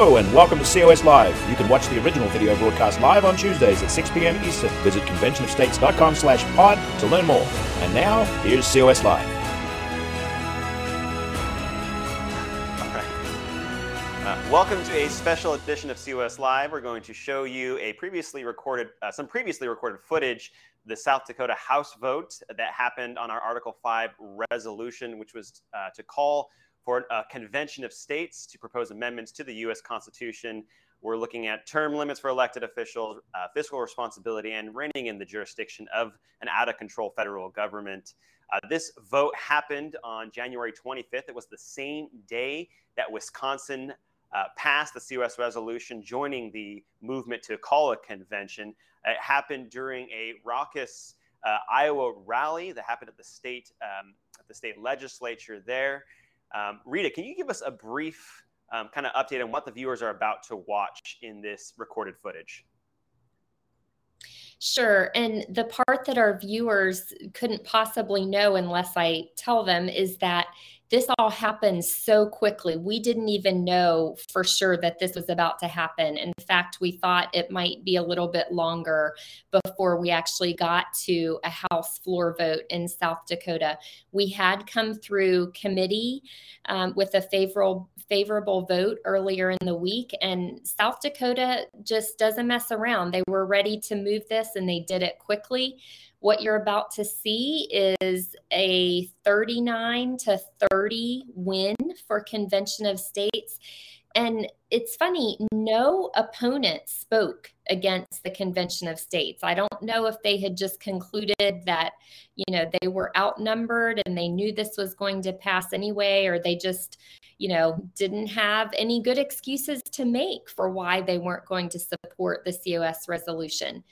Hello and welcome to COS Live. You can watch the original video broadcast live on Tuesdays at 6 p.m. Eastern. Visit conventionofstates.com slash pod to learn more. And now, here's COS Live. All right. Uh, welcome to a special edition of COS Live. We're going to show you a previously recorded, uh, some previously recorded footage, the South Dakota House vote that happened on our Article 5 resolution, which was uh, to call for a convention of states to propose amendments to the U.S. Constitution. We're looking at term limits for elected officials, uh, fiscal responsibility, and reining in the jurisdiction of an out of control federal government. Uh, this vote happened on January 25th. It was the same day that Wisconsin uh, passed the COS resolution joining the movement to call a convention. It happened during a raucous uh, Iowa rally that happened at the state um, at the state legislature there. Um, Rita, can you give us a brief um, kind of update on what the viewers are about to watch in this recorded footage? Sure. And the part that our viewers couldn't possibly know unless I tell them is that this all happened so quickly. We didn't even know for sure that this was about to happen. In fact, we thought it might be a little bit longer before we actually got to a House floor vote in South Dakota. We had come through committee um, with a favorable favorable vote earlier in the week, and South Dakota just doesn't mess around. They were ready to move this, and they did it quickly. What you're about to see is a 39 to 30 win for Convention of States. And it's funny, no opponent spoke against the Convention of States. I don't know if they had just concluded that, you know, they were outnumbered and they knew this was going to pass anyway, or they just, you know, didn't have any good excuses to make for why they weren't going to support the COS resolution.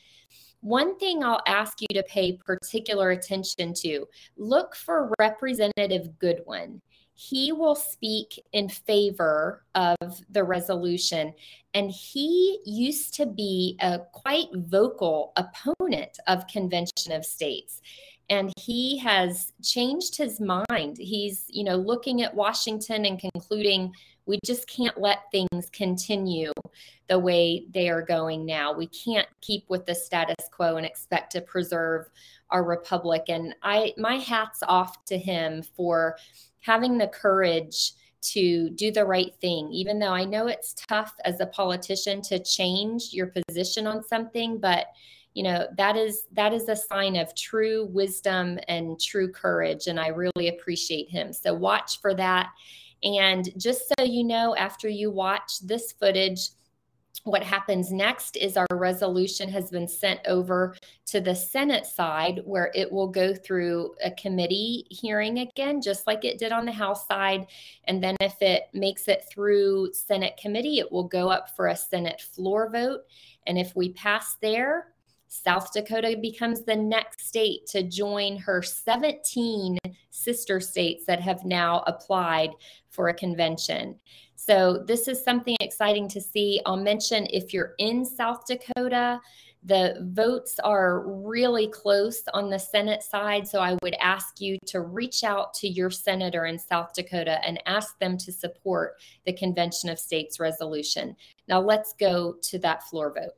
One thing I'll ask you to pay particular attention to look for Representative Goodwin. He will speak in favor of the resolution. And he used to be a quite vocal opponent of Convention of States and he has changed his mind he's you know looking at washington and concluding we just can't let things continue the way they are going now. We can't keep with the status quo and expect to preserve our republic. And I my hat's off to him for having the courage to do the right thing even though I know it's tough as a politician to change your position on something, but you know that is that is a sign of true wisdom and true courage and i really appreciate him so watch for that and just so you know, after you watch this footage, what happens next is our resolution has been sent over to the Senate side where it will go through a committee hearing again, just like it did on the House side. And then if it makes it through Senate committee, it will go up for a Senate floor vote. And if we pass there, South Dakota becomes the next state to join her 17 sister states that have now applied for a convention. So, this is something exciting to see. I'll mention if you're in South Dakota, the votes are really close on the Senate side. So, I would ask you to reach out to your senator in South Dakota and ask them to support the Convention of States resolution. Now, let's go to that floor vote.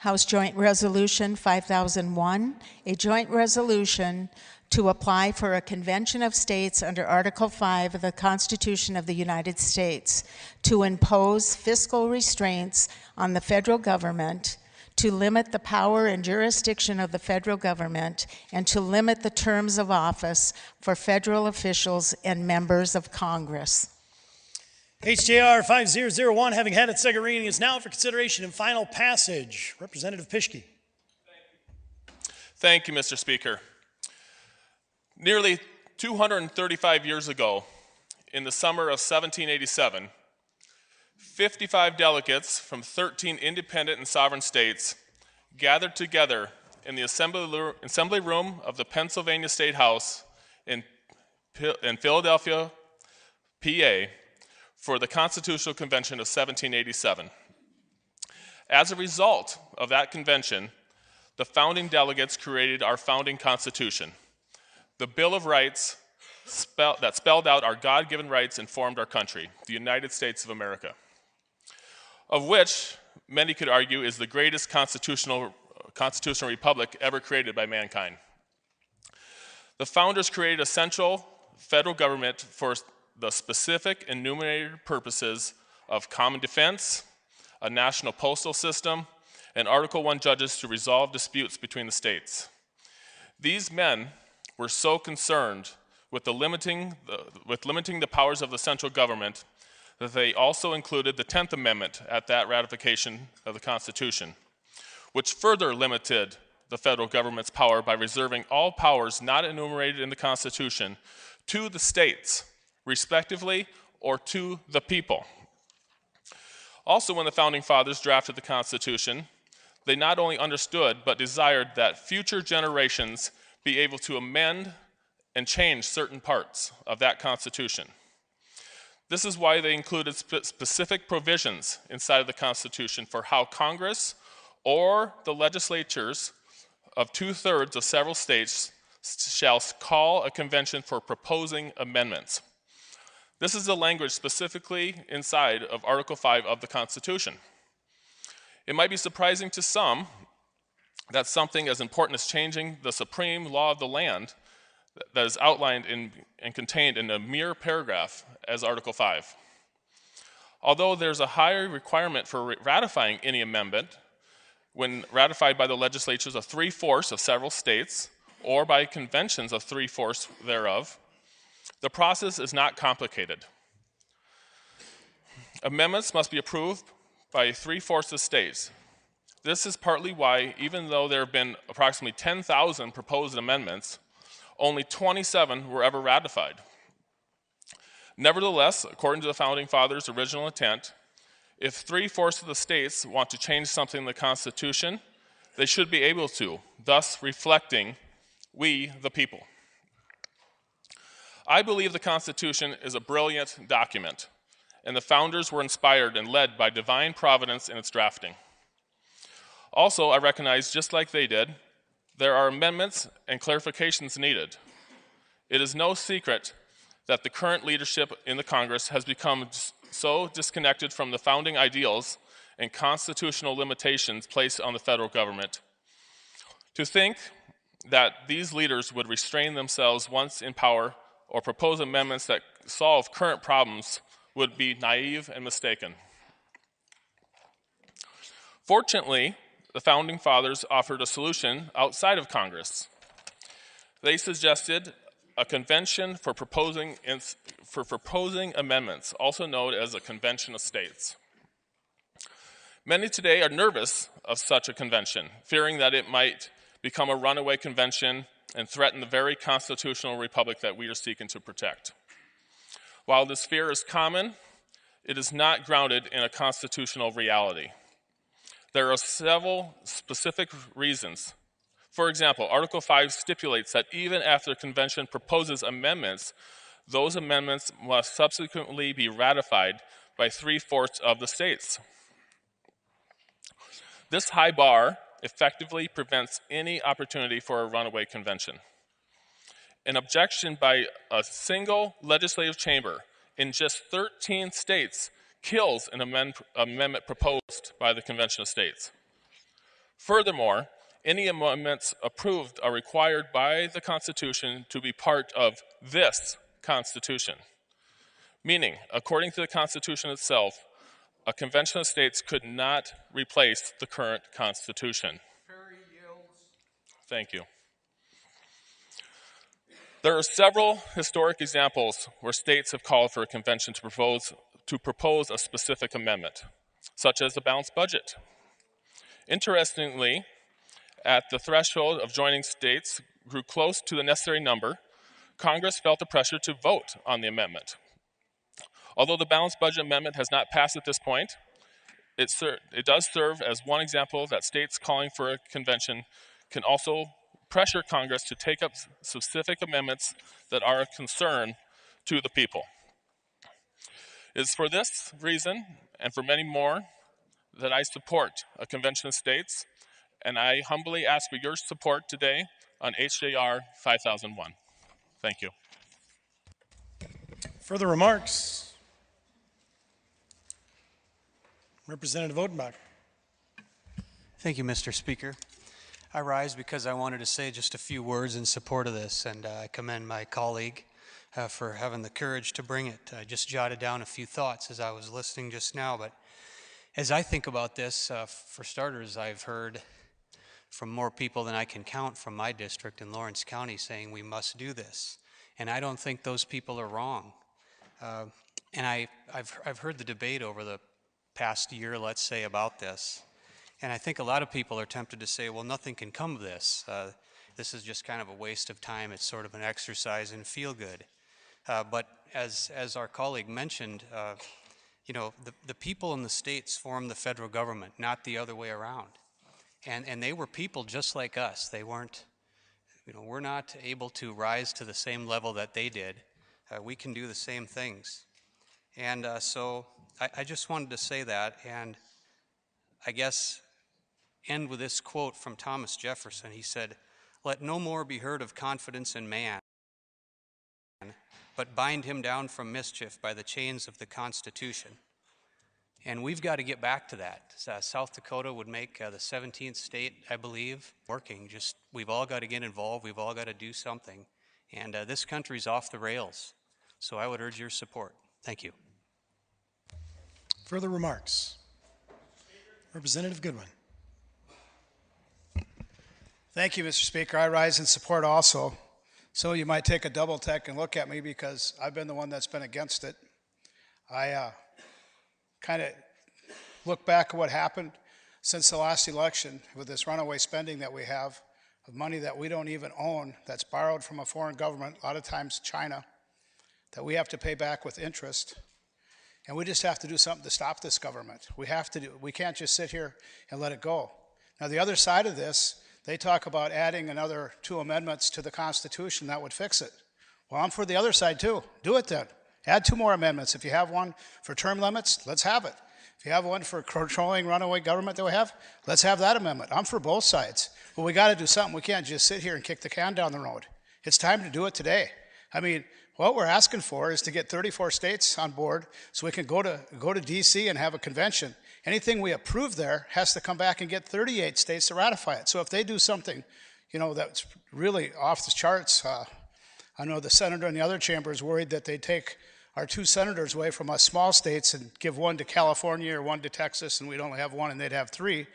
House Joint Resolution 5001, a joint resolution to apply for a convention of states under Article 5 of the Constitution of the United States to impose fiscal restraints on the federal government, to limit the power and jurisdiction of the federal government, and to limit the terms of office for federal officials and members of Congress. HJR 5001, having had its second reading, is now for consideration and final passage. Representative Pishke. Thank you, Mr. Speaker. Nearly 235 years ago, in the summer of 1787, 55 delegates from 13 independent and sovereign states gathered together in the assembly room of the Pennsylvania State House in, in Philadelphia, PA, for the Constitutional Convention of 1787. As a result of that convention, the founding delegates created our founding Constitution, the Bill of Rights, spell, that spelled out our God given rights and formed our country, the United States of America, of which many could argue is the greatest constitutional, constitutional republic ever created by mankind. The founders created a central federal government for the specific enumerated purposes of common defense, a national postal system, and Article 1 judges to resolve disputes between the states. These men were so concerned with, the limiting, the, with limiting the powers of the central government that they also included the 10th Amendment at that ratification of the Constitution, which further limited the federal government's power by reserving all powers not enumerated in the Constitution to the states, respectively, or to the people. Also, when the Founding Fathers drafted the Constitution, they not only understood but desired that future generations be able to amend and change certain parts of that Constitution. This is why they included spe- specific provisions inside of the Constitution for how Congress or the legislatures of two thirds of several states shall call a convention for proposing amendments. This is the language specifically inside of Article 5 of the Constitution. It might be surprising to some that something as important as changing the supreme law of the land that is outlined in, and contained in a mere paragraph as Article 5. Although there's a higher requirement for ratifying any amendment when ratified by the legislatures of three fourths of several states or by conventions of three fourths thereof, the process is not complicated. Amendments must be approved by three fourths of states. This is partly why, even though there have been approximately 10,000 proposed amendments, only 27 were ever ratified. Nevertheless, according to the Founding Fathers' original intent, if three fourths of the states want to change something in the Constitution, they should be able to, thus reflecting we, the people. I believe the Constitution is a brilliant document, and the founders were inspired and led by divine providence in its drafting. Also, I recognize, just like they did, there are amendments and clarifications needed. It is no secret that the current leadership in the Congress has become so disconnected from the founding ideals and constitutional limitations placed on the federal government. To think that these leaders would restrain themselves once in power or propose amendments that solve current problems would be naive and mistaken. Fortunately, the Founding Fathers offered a solution outside of Congress. They suggested a convention for proposing, for proposing amendments, also known as a convention of states. Many today are nervous of such a convention, fearing that it might become a runaway convention and threaten the very constitutional republic that we are seeking to protect. While this fear is common, it is not grounded in a constitutional reality. There are several specific reasons. For example, Article 5 stipulates that even after the convention proposes amendments, those amendments must subsequently be ratified by three fourths of the states. This high bar effectively prevents any opportunity for a runaway convention. An objection by a single legislative chamber in just 13 states kills an amend- amendment proposed by the Convention of States. Furthermore, any amendments approved are required by the Constitution to be part of this Constitution. Meaning, according to the Constitution itself, a Convention of States could not replace the current Constitution. Thank you. There are several historic examples where states have called for a convention to propose to propose a specific amendment, such as the balanced budget. Interestingly, at the threshold of joining states grew close to the necessary number, Congress felt the pressure to vote on the amendment. Although the balanced budget amendment has not passed at this point, it, it does serve as one example that states calling for a convention can also pressure Congress to take up specific amendments that are a concern to the people. It is for this reason and for many more that I support a convention of states, and I humbly ask for your support today on HJR 5001. Thank you. Further remarks? Representative Odenbach. Thank you, Mr. Speaker. I rise because I wanted to say just a few words in support of this, and uh, I commend my colleague uh, for having the courage to bring it. I just jotted down a few thoughts as I was listening just now, but as I think about this, uh, for starters, I've heard from more people than I can count from my district in Lawrence County saying we must do this. And I don't think those people are wrong. Uh, and I, I've, I've heard the debate over the past year, let's say, about this. And I think a lot of people are tempted to say, well, nothing can come of this. Uh, this is just kind of a waste of time. It's sort of an exercise and feel good. Uh, but as, as our colleague mentioned, uh, you know, the, the people in the states form the federal government, not the other way around. And, and they were people just like us. They weren't, you know, we're not able to rise to the same level that they did. Uh, we can do the same things. And uh, so I, I just wanted to say that. And I guess end with this quote from Thomas Jefferson. He said, Let no more be heard of confidence in man, but bind him down from mischief by the chains of the Constitution. And we've got to get back to that. Uh, South Dakota would make uh, the 17th state, I believe, working. Just we've all got to get involved. We've all got to do something. And uh, this country's off the rails. So I would urge your support. Thank you. Further remarks? Representative Goodwin. Thank you, Mr. Speaker. I rise in support also. So you might take a double take and look at me because I've been the one that's been against it. I uh, kind of look back at what happened since the last election with this runaway spending that we have of money that we don't even own, that's borrowed from a foreign government, a lot of times China, that we have to pay back with interest. And we just have to do something to stop this government. We have to do, we can't just sit here and let it go. Now, the other side of this, they talk about adding another two amendments to the Constitution that would fix it. Well, I'm for the other side too. Do it then. Add two more amendments. If you have one for term limits, let's have it. If you have one for controlling runaway government that we have, let's have that amendment. I'm for both sides. But we got to do something. We can't just sit here and kick the can down the road. It's time to do it today. I mean, what we're asking for is to get 34 states on board so we can go to, go to DC and have a convention. Anything we approve there has to come back and get 38 states to ratify it. So if they do something, you know, that's really off the charts, uh, I know the senator in the other chamber is worried that they take our two senators away from us small states and give one to California or one to Texas, and we'd only have one and they'd have three.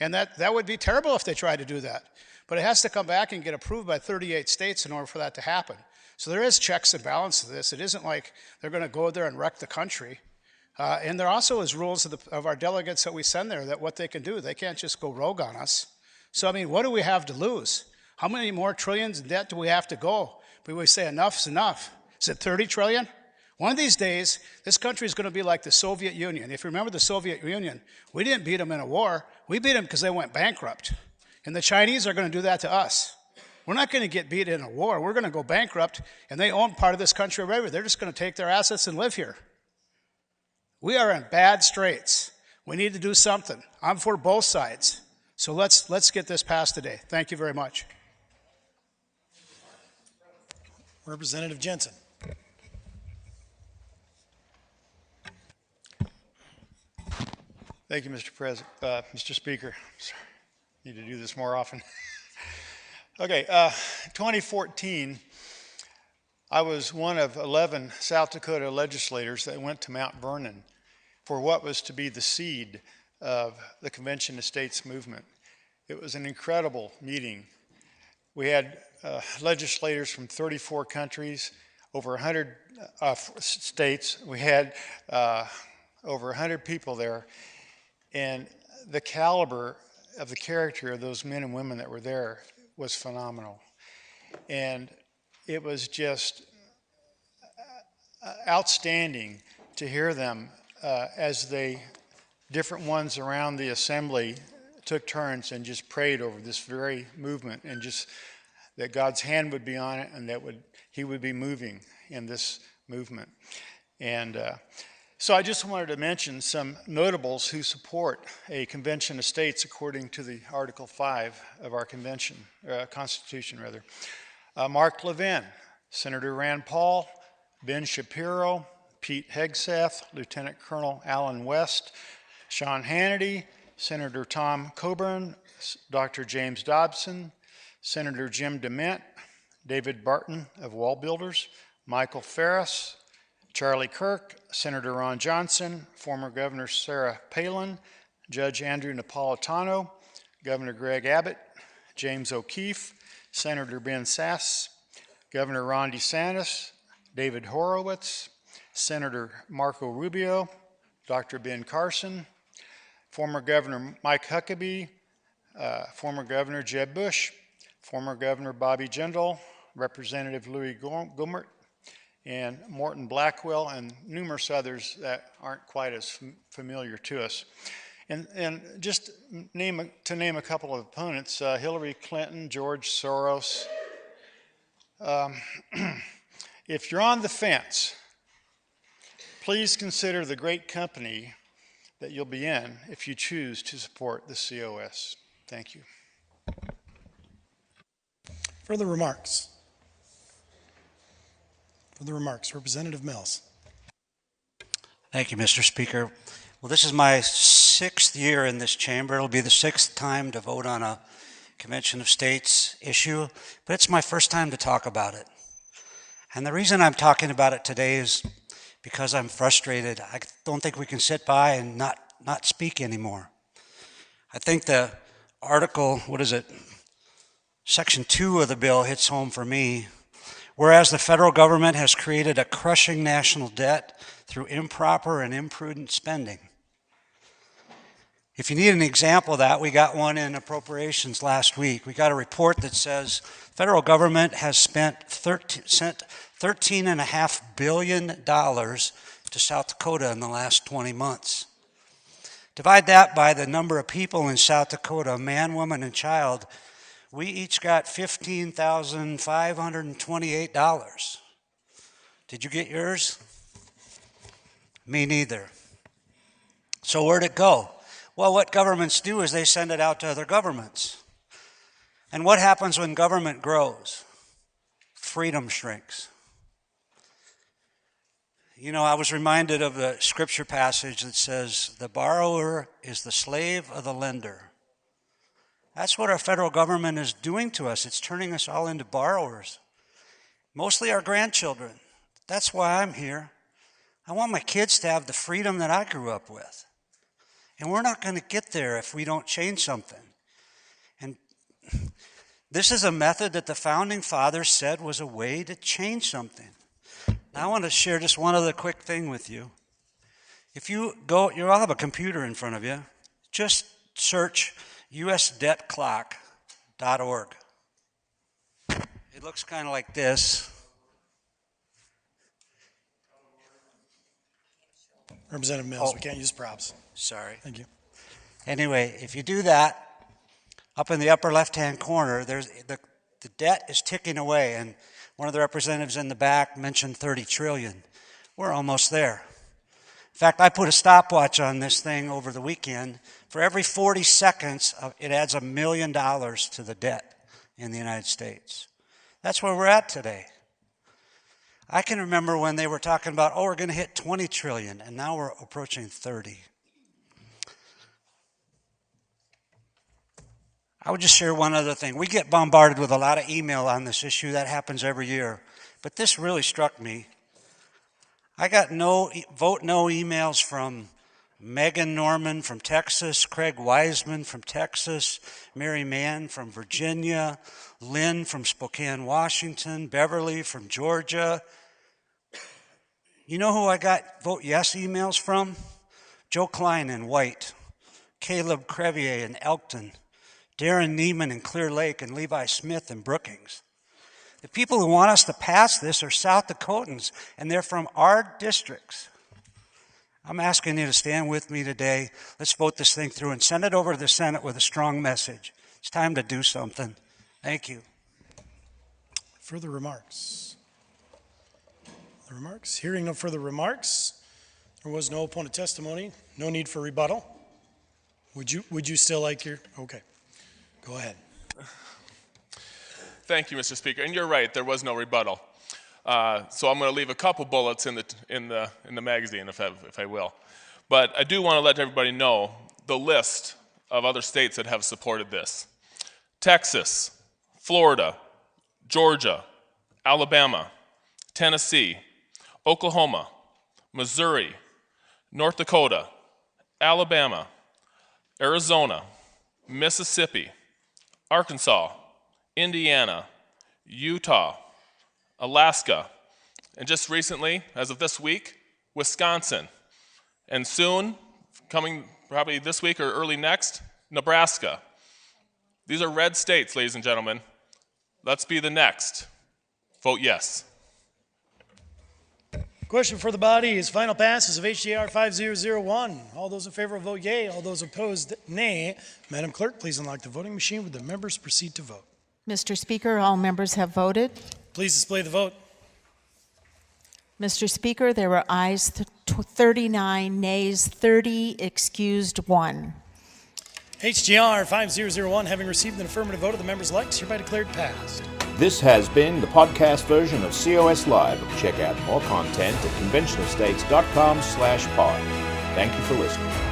And that, that would be terrible if they tried to do that. But it has to come back and get approved by 38 states in order for that to happen. So there is checks and balances to this. It isn't like they're going to go there and wreck the country. Uh, and there also is rules of, the, of our delegates that we send there that what they can do. They can't just go rogue on us. So, I mean, what do we have to lose? How many more trillions in debt do we have to go? But we say enough's enough. Is it 30 trillion? One of these days, this country is going to be like the Soviet Union. If you remember the Soviet Union, we didn't beat them in a war. We beat them because they went bankrupt. And the Chinese are going to do that to us. We're not going to get beat in a war. We're going to go bankrupt, and they own part of this country already. They're just going to take their assets and live here. We are in bad straits. We need to do something. I'm for both sides. So let's, let's get this passed today. Thank you very much. Representative Jensen. Thank you, Mr. President, uh, Mr. Speaker. Sorry, need to do this more often. Okay, uh, 2014, I was one of 11 South Dakota legislators that went to Mount Vernon for what was to be the seed of the Convention of States movement. It was an incredible meeting. We had uh, legislators from 34 countries, over 100 uh, states. We had uh, over 100 people there. And the caliber of the character of those men and women that were there was phenomenal. And it was just uh, outstanding to hear them uh, as they, different ones around the assembly, took turns and just prayed over this very movement and just that God's hand would be on it and that would He would be moving in this movement. And uh, so I just wanted to mention some notables who support a convention of states according to the Article 5 of our convention, uh, Constitution rather. Uh, Mark Levin, Senator Rand Paul, Ben Shapiro, Pete Hegseth, Lieutenant Colonel Allen West, Sean Hannity, Senator Tom Coburn, Dr. James Dobson, Senator Jim DeMint, David Barton of Wall Builders, Michael Farris, Charlie Kirk, Senator Ron Johnson, former Governor Sarah Palin, Judge Andrew Napolitano, Governor Greg Abbott, James O'Keefe, Senator Ben Sasse, Governor Ron DeSantis, David Horowitz, Senator Marco Rubio, Dr. Ben Carson, former Governor Mike Huckabee, uh, former Governor Jeb Bush, former Governor Bobby Jindal, Representative Louis Gohmert, and Morton Blackwell, and numerous others that aren't quite as familiar to us. And, and just name to name a couple of opponents uh, Hillary Clinton, George Soros. Um, if you're on the fence, please consider the great company that you'll be in if you choose to support the COS. Thank you. Further remarks? Further remarks, Representative Mills. Thank you, Mr. Speaker. Well, this is my sixth year in this chamber. It'll be the sixth time to vote on a Convention of States issue, but it's my first time to talk about it. And the reason I'm talking about it today is because I'm frustrated. I don't think we can sit by and not, not speak anymore. I think the article, what is it? Section 2 of the bill hits home for me. Whereas the federal government has created a crushing national debt through improper and imprudent spending. If you need an example of that, we got one in appropriations last week. We got a report that says federal government has spent 13, sent $13.5 billion to South Dakota in the last 20 months. Divide that by the number of people in South Dakota, man, woman, and child, we each got $15,528. Did you get yours? Me neither. So, where'd it go? Well, what governments do is they send it out to other governments. And what happens when government grows? Freedom shrinks. You know, I was reminded of the scripture passage that says, The borrower is the slave of the lender. That's what our federal government is doing to us. It's turning us all into borrowers, mostly our grandchildren. That's why I'm here. I want my kids to have the freedom that I grew up with. And we're not going to get there if we don't change something. And this is a method that the founding fathers said was a way to change something. Now, I want to share just one other quick thing with you. If you go, you all have a computer in front of you, just search usdebtclock.org. It looks kind of like this. Representative Mills, oh. we can't use props. Sorry. Thank you. Anyway, if you do that, up in the upper left-hand corner, there's the, the debt is ticking away, and one of the representatives in the back mentioned 30 trillion. We're almost there. In fact, I put a stopwatch on this thing over the weekend. For every 40 seconds, uh, it adds a million dollars to the debt in the United States. That's where we're at today. I can remember when they were talking about, oh, we're going to hit 20 trillion, and now we're approaching 30. I would just share one other thing. We get bombarded with a lot of email on this issue. That happens every year. But this really struck me. I got no vote no emails from Megan Norman from Texas, Craig Wiseman from Texas, Mary Mann from Virginia, Lynn from Spokane, Washington, Beverly from Georgia. You know who I got vote yes emails from? Joe Klein in White, Caleb Crevier in Elkton, Darren Neiman in Clear Lake, and Levi Smith in Brookings. The people who want us to pass this are South Dakotans, and they're from our districts. I'm asking you to stand with me today. Let's vote this thing through and send it over to the Senate with a strong message. It's time to do something. Thank you. Further remarks? Remarks? Hearing no further remarks, there was no opponent testimony, no need for rebuttal. Would you, would you still like your, okay. Go ahead. Thank you, Mr. Speaker. And you're right, there was no rebuttal. Uh, so I'm going to leave a couple bullets in the, in the, in the magazine, if I, if I will. But I do want to let everybody know the list of other states that have supported this Texas, Florida, Georgia, Alabama, Tennessee, Oklahoma, Missouri, North Dakota, Alabama, Arizona, Mississippi, Arkansas, Indiana, Utah, Alaska, and just recently, as of this week, Wisconsin. And soon, coming probably this week or early next, Nebraska. These are red states, ladies and gentlemen. Let's be the next. Vote yes. Question for the body is final passes of HJR 5001. All those in favor vote yea. All those opposed, nay. Madam Clerk, please unlock the voting machine. Would the members proceed to vote? Mr. Speaker, all members have voted. Please display the vote. Mr. Speaker, there were ayes th- tw- 39, nays 30, excused 1. HJR 5001, having received an affirmative vote of the members' likes, hereby declared passed. This has been the podcast version of COS Live. Check out more content at conventionofstates.com slash pod. Thank you for listening.